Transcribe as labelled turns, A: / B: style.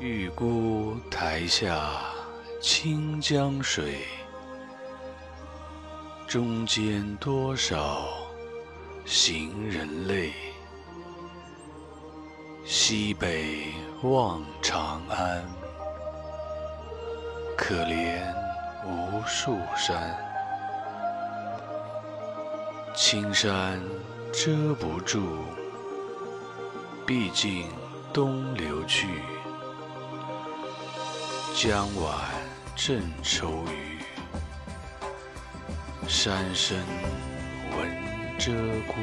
A: 玉孤台下清江水，中间多少行人泪。西北望长安，可怜无数山。青山遮不住，毕竟东流去。江晚正愁余，山深闻鹧鸪。